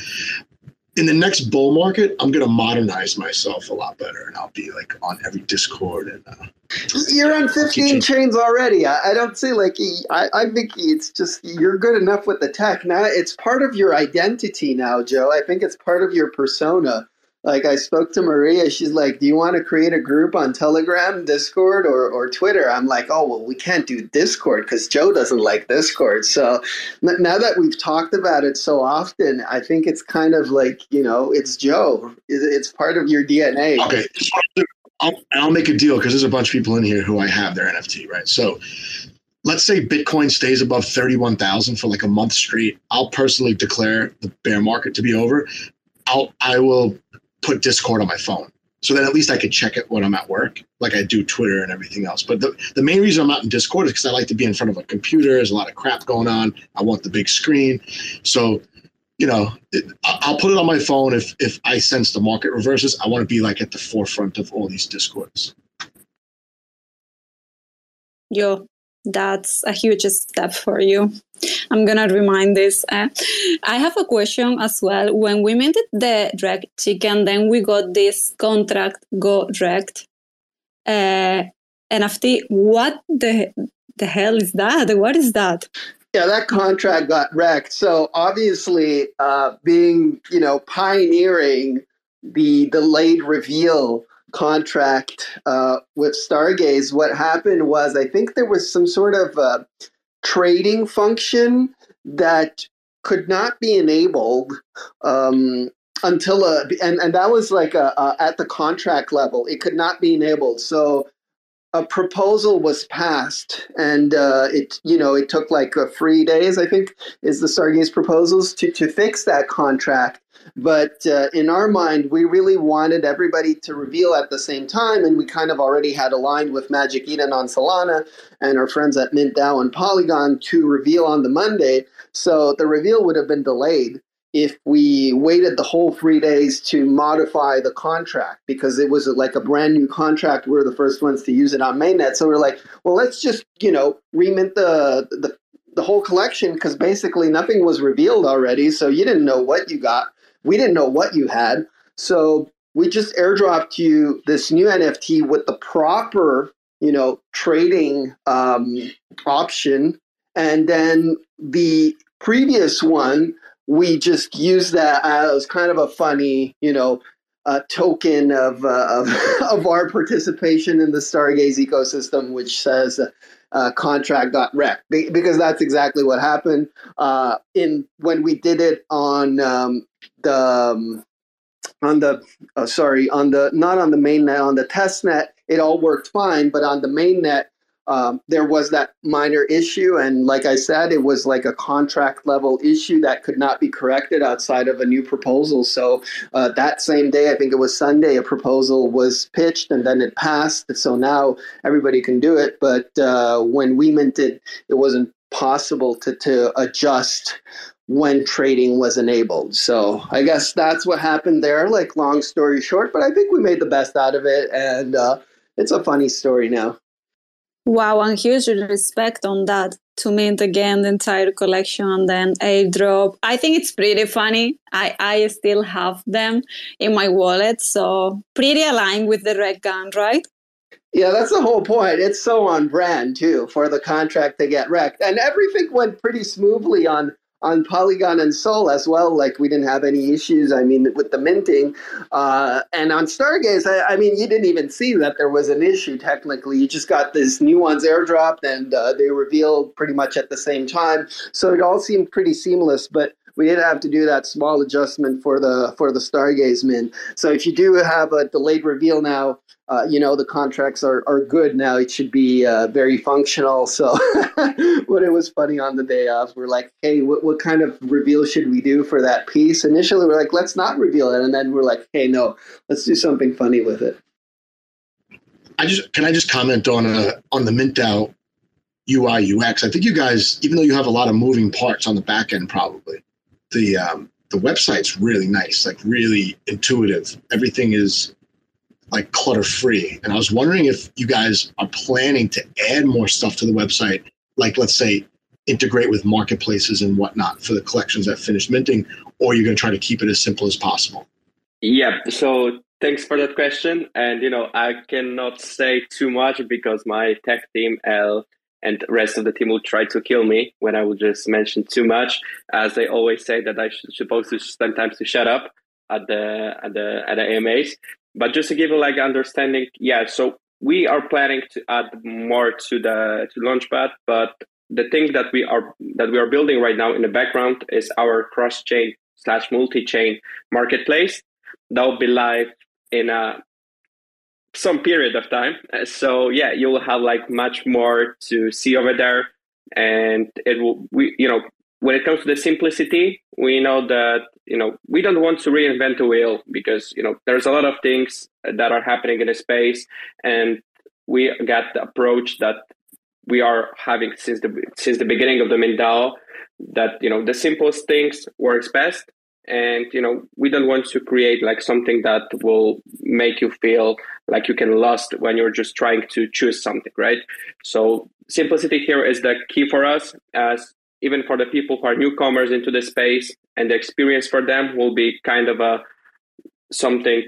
Speaker 2: in the next bull market, I'm going to modernize myself a lot better, and I'll be like on every Discord. And uh,
Speaker 4: you're on 15 chains already. I, I, don't see like I, I think it's just you're good enough with the tech. Now it's part of your identity now, Joe. I think it's part of your persona like I spoke to Maria, she's like, "Do you want to create a group on Telegram, Discord, or or Twitter?" I'm like, "Oh well, we can't do Discord because Joe doesn't like Discord." So now that we've talked about it so often, I think it's kind of like you know, it's Joe. It's part of your DNA.
Speaker 2: Okay, I'll, I'll make a deal because there's a bunch of people in here who I have their NFT right. So let's say Bitcoin stays above 31,000 for like a month straight, I'll personally declare the bear market to be over. I'll I will put Discord on my phone. So then at least I could check it when I'm at work, like I do Twitter and everything else. But the, the main reason I'm not in Discord is because I like to be in front of a computer. There's a lot of crap going on. I want the big screen. So, you know, it, I'll put it on my phone if if I sense the market reverses. I want to be like at the forefront of all these Discords.
Speaker 1: Yo, that's a huge step for you. I'm gonna remind this. Uh, I have a question as well. When we minted the Rekt chicken, then we got this contract go Rekt uh, NFT. What the the hell is that? What is that?
Speaker 4: Yeah, that contract got wrecked. So obviously, uh, being you know pioneering the delayed reveal contract uh, with Stargaze, what happened was I think there was some sort of uh, trading function that could not be enabled um, until a and, and that was like a, a, at the contract level. It could not be enabled. So a proposal was passed and uh, it you know it took like uh, three days i think is the stargaze proposals to, to fix that contract but uh, in our mind, we really wanted everybody to reveal at the same time, and we kind of already had aligned with Magic Eden on Solana and our friends at Mint DAO and Polygon to reveal on the Monday. So the reveal would have been delayed if we waited the whole three days to modify the contract because it was like a brand new contract. We are the first ones to use it on mainnet. So we're like, well, let's just, you know, remint the, the, the whole collection because basically nothing was revealed already. So you didn't know what you got. We didn't know what you had. So we just airdropped you this new NFT with the proper, you know, trading um, option. And then the previous one, we just used that as kind of a funny, you know, uh, token of, uh, of, of our participation in the Stargaze ecosystem, which says uh, contract got wrecked because that's exactly what happened. Uh, in when we did it on um, the um, on the uh, sorry on the not on the main net on the test net, it all worked fine, but on the main net. Um, there was that minor issue. And like I said, it was like a contract level issue that could not be corrected outside of a new proposal. So uh, that same day, I think it was Sunday, a proposal was pitched and then it passed. So now everybody can do it. But uh, when we minted, it it wasn't possible to, to adjust when trading was enabled. So I guess that's what happened there. Like long story short, but I think we made the best out of it, and uh, it's a funny story now.
Speaker 1: Wow, and huge respect on that to mint again the entire collection and then airdrop. I think it's pretty funny. I, I still have them in my wallet, so pretty aligned with the Rekt Gang, right?
Speaker 4: Yeah, that's the whole point. It's so on brand too for the contract to get wrecked. And everything went pretty smoothly on on Polygon and Sol as well. Like we didn't have any issues. I mean, with the minting, uh, and on Stargaze, I, I, mean, you didn't even see that there was an issue. Technically, you just got this new ones airdropped, and uh, they revealed pretty much at the same time. So it all seemed pretty seamless. But we did have to do that small adjustment for the for the Stargaze min. So if you do have a delayed reveal now, uh, you know the contracts are, are good now. It should be uh, very functional. So, but it was funny on the day off. We're like, hey, what, what kind of reveal should we do for that piece? Initially, we're like, let's not reveal it, and then we're like, hey, no, let's do something funny with it.
Speaker 2: I just can I just comment on uh, on the MintDAO UI UX. I think you guys, even though you have a lot of moving parts on the back end, probably the um, the website's really nice, like really intuitive. Everything is like clutter free. And I was wondering if you guys are planning to add more stuff to the website, like let's say integrate with marketplaces and whatnot for the collections that finish minting, or you're going to try to keep it as simple as possible.
Speaker 3: Yeah. So thanks for that question. And you know, I cannot say too much because my tech team, L and the rest of the team will try to kill me when I will just mention too much, as they always say that I should supposed to time to shut up at the at the at the AMAs. But just to give you like understanding, yeah. So we are planning to add more to the to Launchpad, but the thing that we are that we are building right now in the background is our cross chain slash multi chain marketplace that will be live in a some period of time. Uh, so yeah, you will have like much more to see over there, and it will we you know when it comes to the simplicity, we know that you know we don't want to reinvent the wheel because you know there's a lot of things that are happening in the space, and we got the approach that we are having since the since the beginning of the MintDAO that you know the simplest things works best and you know we don't want to create like something that will make you feel like you can lost when you're just trying to choose something right? So simplicity here is the key for us as even for the people who are newcomers into the space and the experience for them will be kind of a something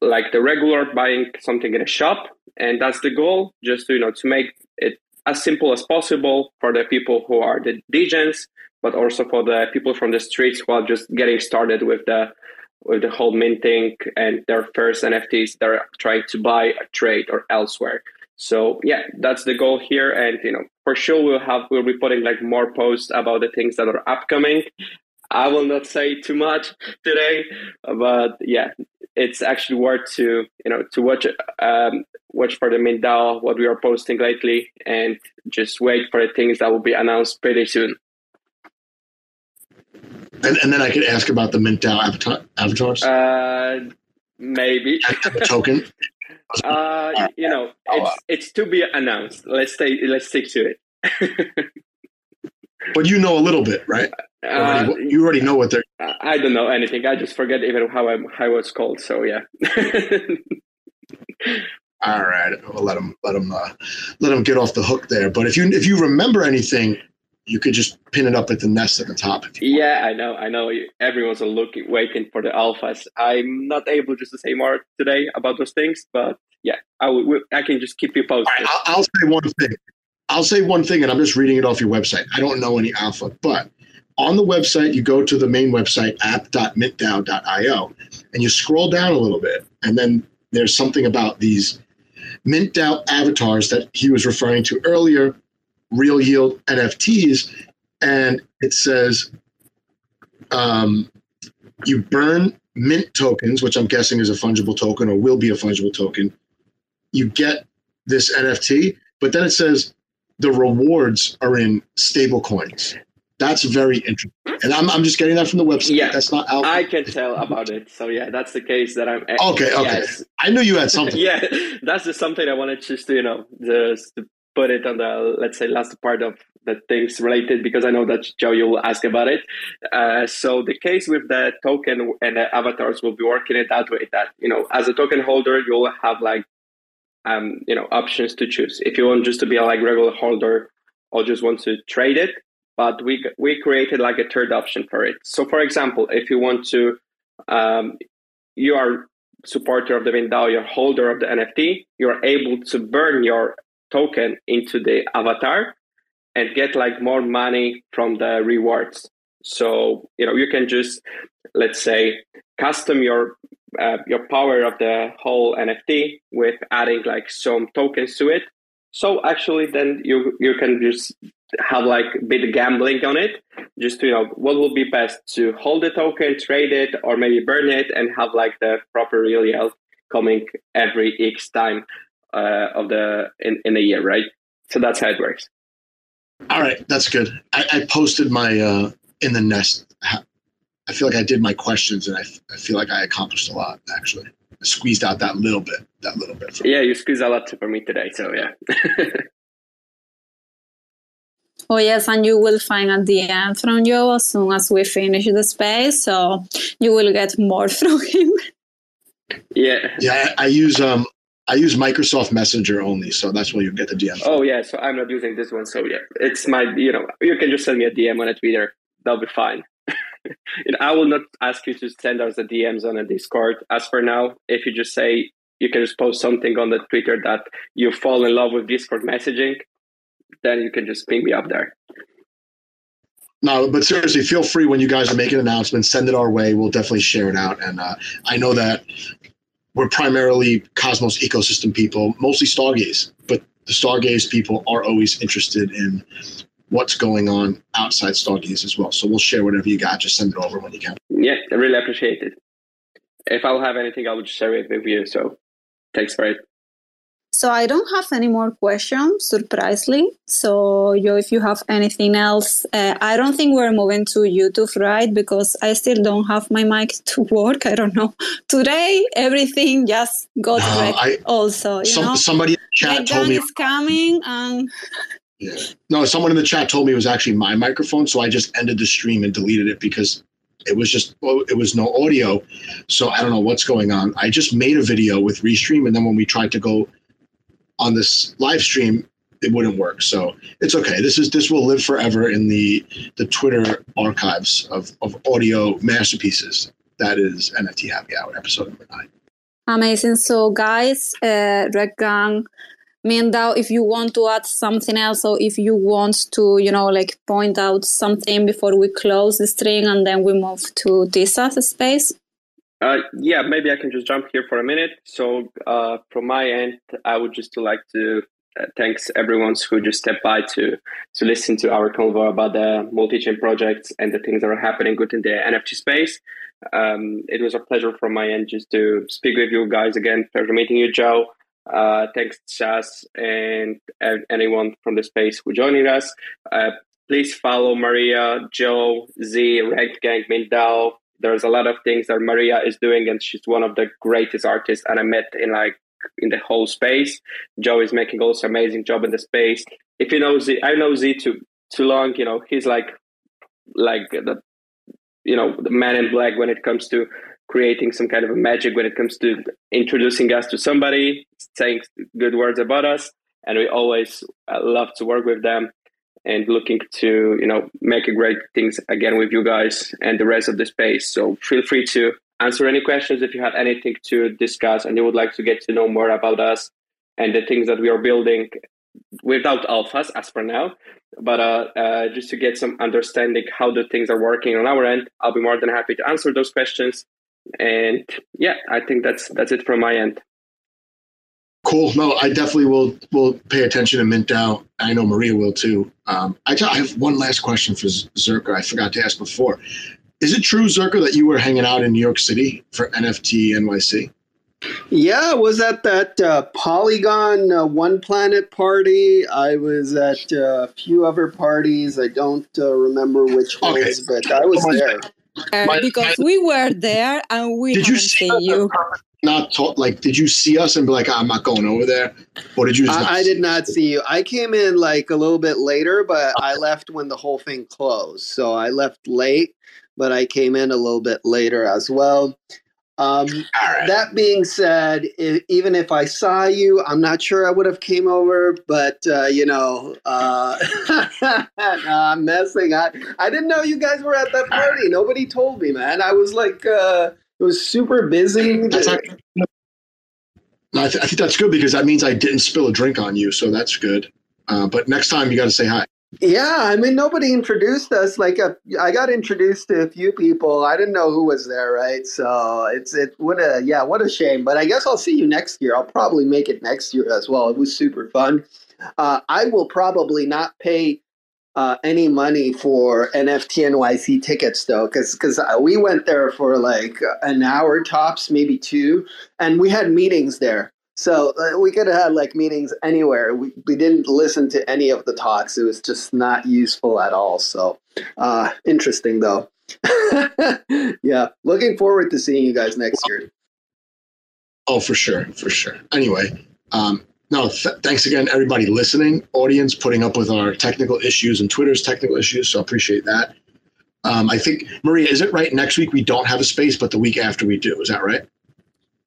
Speaker 3: like the regular buying something in a shop. And that's the goal just to you know to make it as simple as possible for the people who are the degens but also for the people from the streets who are just getting started with the with the whole minting and their first NFTs they're trying to buy a trade or elsewhere. So yeah, that's the goal here. And you know, for sure we'll have we'll be putting like more posts about the things that are upcoming. I will not say too much today, but yeah, it's actually worth to you know to watch um, watch for the MintDAO what we are posting lately, and just wait for the things that will be announced pretty soon.
Speaker 2: And, and then I could ask about the MintDAO avatar, avatars.
Speaker 3: Uh, maybe
Speaker 2: token.
Speaker 3: Uh, you know, it's it's to be announced. Let's stay. Let's stick to it.
Speaker 2: but you know a little bit, right? Uh, you already know what they're.
Speaker 3: I don't know anything. I just forget even how I how I was called. So yeah.
Speaker 2: All right, we'll let them let them uh, let them get off the hook there. But if you if you remember anything you could just pin it up at the nest at the top.
Speaker 3: yeah, I know, I know. Everyone's looking, waiting for the alphas. I'm not able just to say more today about those things, but yeah, I will. I can just keep you posted.
Speaker 2: Right, I'll, I'll say one thing. I'll say one thing, and I'm just reading it off your website. I don't know any alpha, but on the website, you go to the main website, app.mintdao.io, and you scroll down a little bit, and then there's something about these MintDAO avatars that he was referring to earlier real yield NFTs, and it says um, you burn mint tokens, which I'm guessing is a fungible token or will be a fungible token. You get this NFT, but then it says the rewards are in stable coins. That's very interesting. And I'm, I'm just getting that from the website.
Speaker 3: Yeah,
Speaker 2: that's not out.
Speaker 3: I can tell about it. So yeah, that's the case that I'm.
Speaker 2: Okay, okay. Yes. I knew you had something.
Speaker 3: yeah, that's just something I wanted just to you know just to put it on the let's say last part of the things related because I know that Joe you will ask about it. Uh, so the case with the token and the avatars will be working it that way that you know as a token holder you'll have like um you know options to choose if you want just to be a like regular holder or just want to trade it but we we created like a third option for it. So, for example, if you want to, um, you are supporter of the MintDAO, you're holder of the NFT, you're able to burn your token into the avatar and get like more money from the rewards. So you know you can just let's say custom your uh, your power of the whole NFT with adding like some tokens to it. So actually, then you you can just have like a bit of gambling on it just to you know what will be best to hold the token trade it or maybe burn it and have like the proper real yield coming every x time uh, of the in, in a year right? So that's how it works.
Speaker 2: All right. That's good. I, I posted my uh in the nest. I feel like i did my questions and I, I feel like i accomplished a lot actually. I squeezed out that little bit that little bit
Speaker 3: yeah you squeezed a lot for me today so yeah
Speaker 1: Oh yes, and you will find a DM from Joe as soon as we finish the space, so you will get more from him.
Speaker 3: Yeah.
Speaker 2: Yeah, I, I use um I use Microsoft Messenger only, so that's where you get the DM.
Speaker 3: Oh yeah, so I'm not using this one, so yeah, it's my you know you can just send me a DM on a Twitter, that'll be fine. and I will not ask you to send us the DMs on a Discord. As for now, if you just say you can just post something on the Twitter that you fall in love with Discord messaging, then you can just ping me up there.
Speaker 2: No, but seriously, feel free when you guys are making announcements, send it our way. We'll definitely share it out. And uh, I know that we're primarily Cosmos ecosystem people, mostly Stargaze, but the Stargaze people are always interested in what's going on outside Stargaze as well. So we'll share whatever you got. Just send it over when you can.
Speaker 3: Yeah, I really appreciate it. If I'll have anything, I will just share it with you. So thanks for it.
Speaker 1: So I don't have any more questions, surprisingly. So you, if you have anything else, uh, I don't think we're moving to YouTube, right? Because I still don't have my mic to work. I don't know. Today, everything just got no, wrecked. I, also, you some, know,
Speaker 2: somebody in the chat told me
Speaker 1: is coming and.
Speaker 2: Yeah. No, someone in the chat told me it was actually my microphone, so I just ended the stream and deleted it because it was just it was no audio. So I don't know what's going on. I just made a video with Restream, and then when we tried to go on this live stream, it wouldn't work. So it's okay. This is this will live forever in the the Twitter archives of, of audio masterpieces. That is NFT Happy Hour episode number nine.
Speaker 1: Amazing. So guys, uh, Rekt Gang, MintDAO, if you want to add something else or if you want to, you know, like point out something before we close the string and then we move to this a space.
Speaker 3: Uh, yeah, maybe I can just jump here for a minute. So, uh, from my end, I would just like to uh, thanks everyone who just stepped by to to listen to our convo about the multi-chain projects and the things that are happening within the NFT space. Um, it was a pleasure from my end just to speak with you guys again. Pleasure meeting you, Joe. Uh, thanks, Chas, and anyone from the space who joining us. Uh, please follow Maria, Joe, Z, Rekt Gang, MintDAO, there's a lot of things that Maria is doing, and she's one of the greatest artists. And I met in like in the whole space. Joe is making also amazing job in the space. If you know Z, I know Z too too long. You know he's like like the you know the man in black when it comes to creating some kind of a magic when it comes to introducing us to somebody, saying good words about us, and we always uh, love to work with them and looking to you know make great things again with you guys and the rest of the space. So feel free to answer any questions if you have anything to discuss and you would like to get to know more about us and the things that we are building without alphas as for now. But uh, uh, just to get some understanding how the things are working on our end i'll be more than happy to answer those questions. And yeah i think that's that's it from my end
Speaker 2: Cool. No, I definitely will will pay attention to MintDAO. I know Maria will too. Um, I, I have one last question for Zerka. I forgot to ask before. Is it true, Zerka, that you were hanging out in New York City for NFT NYC?
Speaker 4: Yeah, I was at that uh, Polygon uh, One Planet party. I was at uh, a few other parties. I don't uh, remember which
Speaker 2: Okay.
Speaker 4: ones, but I was there.
Speaker 1: Uh, because we were there and we
Speaker 2: Did you see
Speaker 1: seen
Speaker 2: us
Speaker 1: you.
Speaker 2: Not talk, like, did you see us and be like, I'm not going over there? Or did you
Speaker 4: I, I did not see you. I came in like a little bit later, but I left when the whole thing closed. So I left late, but I came in a little bit later as well. Um,
Speaker 2: right.
Speaker 4: that being said, i even if I saw you, I'm not sure I would have came over. But uh, you know, uh, I'm messing. I I didn't know you guys were at that party. Nobody told me, man. I was like, uh, it was super busy.
Speaker 2: That's not- No, I, th- I think that's good because that means I didn't spill a drink on you, so that's good. Uh, but next time you got to say hi.
Speaker 4: Yeah, I mean, nobody introduced us. Like, uh, I got introduced to a few people. I didn't know who was there, right? So it's it. What a yeah, what a shame. But I guess I'll see you next year. I'll probably make it next year as well. It was super fun. Uh, I will probably not pay uh, any money for NFT NYC tickets though, because because we went there for like an hour tops, maybe two, and we had meetings there. So uh, we could have had like meetings anywhere. We, we didn't listen to any of the talks. It was just not useful at all. So uh, interesting though. yeah, looking forward to seeing you guys next year.
Speaker 2: Oh, for sure, for sure. Anyway, um, no, th- thanks again, everybody listening, audience, putting up with our technical issues and Twitter's technical issues. So appreciate that. Um, I think Maria, is it right? Next week we don't have a space, but the week after we do. Is that right?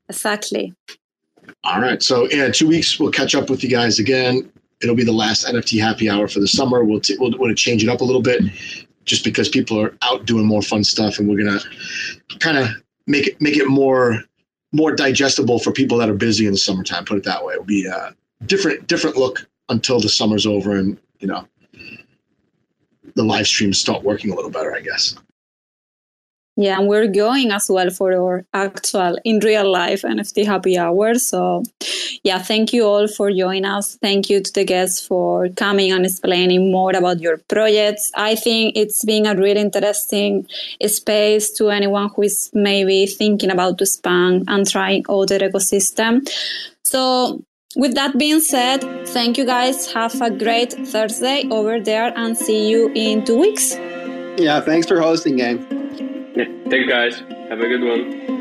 Speaker 1: Exactly.
Speaker 2: All right. So yeah, two weeks we'll catch up with you guys again. It'll be the last NFT happy hour for the summer. We'll t- we'll, we'll change it up a little bit, just because people are out doing more fun stuff, and we're gonna kind of make it make it more more digestible for people that are busy in the summertime. Put it that way. It'll be a different different look until the summer's over, and you know the live streams start working a little better. I guess.
Speaker 1: Yeah, and we're going as well for our actual in real life NFT happy hour. So, yeah, thank you all for joining us. Thank you to the guests for coming and explaining more about your projects. I think it's been a really interesting space to anyone who is maybe thinking about to span and trying other ecosystem. So, with that being said, thank you guys. Have a great Thursday over there and see you in two weeks.
Speaker 4: Yeah, thanks for hosting, gang.
Speaker 3: Yeah. Thank you guys. Have a good one.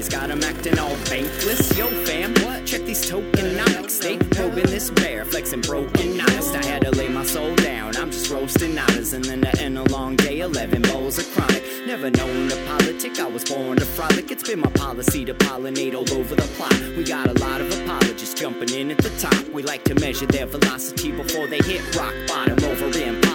Speaker 7: days got 'em acting all bankless. Yo, fam, what? Check these tokenomics. They probing this bear, flexing broken honest. I had to lay my soul down. I'm just roasting otters, and then to end a long day, 11 bowls of chronic. Never known to politic, I was born to frolic. It's been my policy to pollinate all over the plot. We got a lot of apologists jumping in at the top. We like to measure their velocity before they hit rock bottom over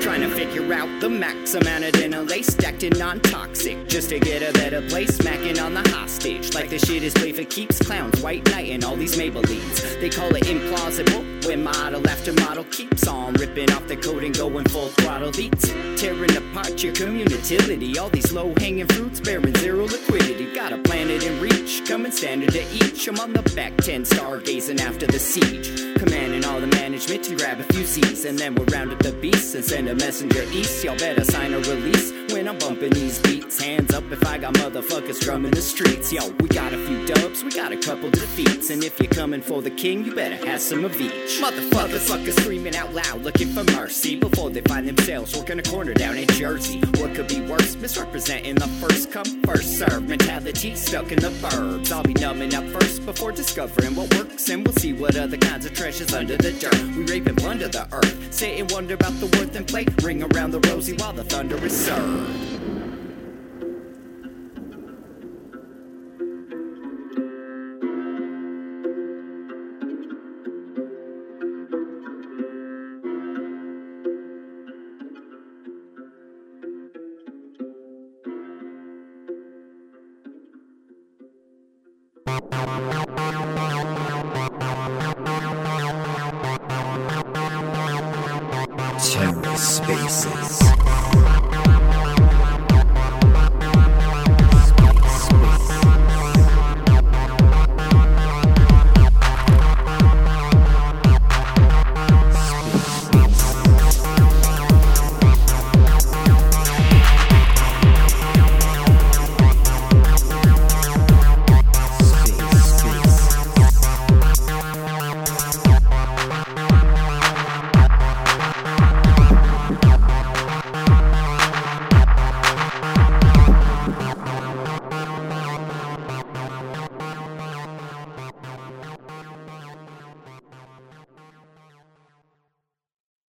Speaker 7: Trying to figure out the max amount of dinner lace stacked in non-toxic, just to get a better place. Smacking on the hostage like the shit is play for keeps. Clowns, white knight, and all these Maybellines. They call it implausible when model after model keeps on ripping off the coat and going full throttle beats, tearing apart your community. All these low-hanging fruits bearing zero liquidity. Got a planet in reach, coming standard to each. I'm on the back ten, stargazing after the siege, commanding all the management to grab a few Z's, and then we'll round up the beat and send a messenger east. Y'all better sign a release when I'm bumping these beats. Hands up if I got motherfuckers drumming the streets. Yo, we got a few dubs, we got a couple defeats. And if you're coming for the king, you better have some of each. Motherfuckers, fuckers screaming out loud, looking for mercy before they find themselves working a corner down in Jersey. What could be worse? Misrepresenting the first come, first serve mentality stuck in the burbs. I'll be numbing up first before discovering what works, and we'll see what other kinds of treasures under the dirt. We rape and plunder the earth, sit and wonder about the worth and play. Ring around the rosy while the thunder is served.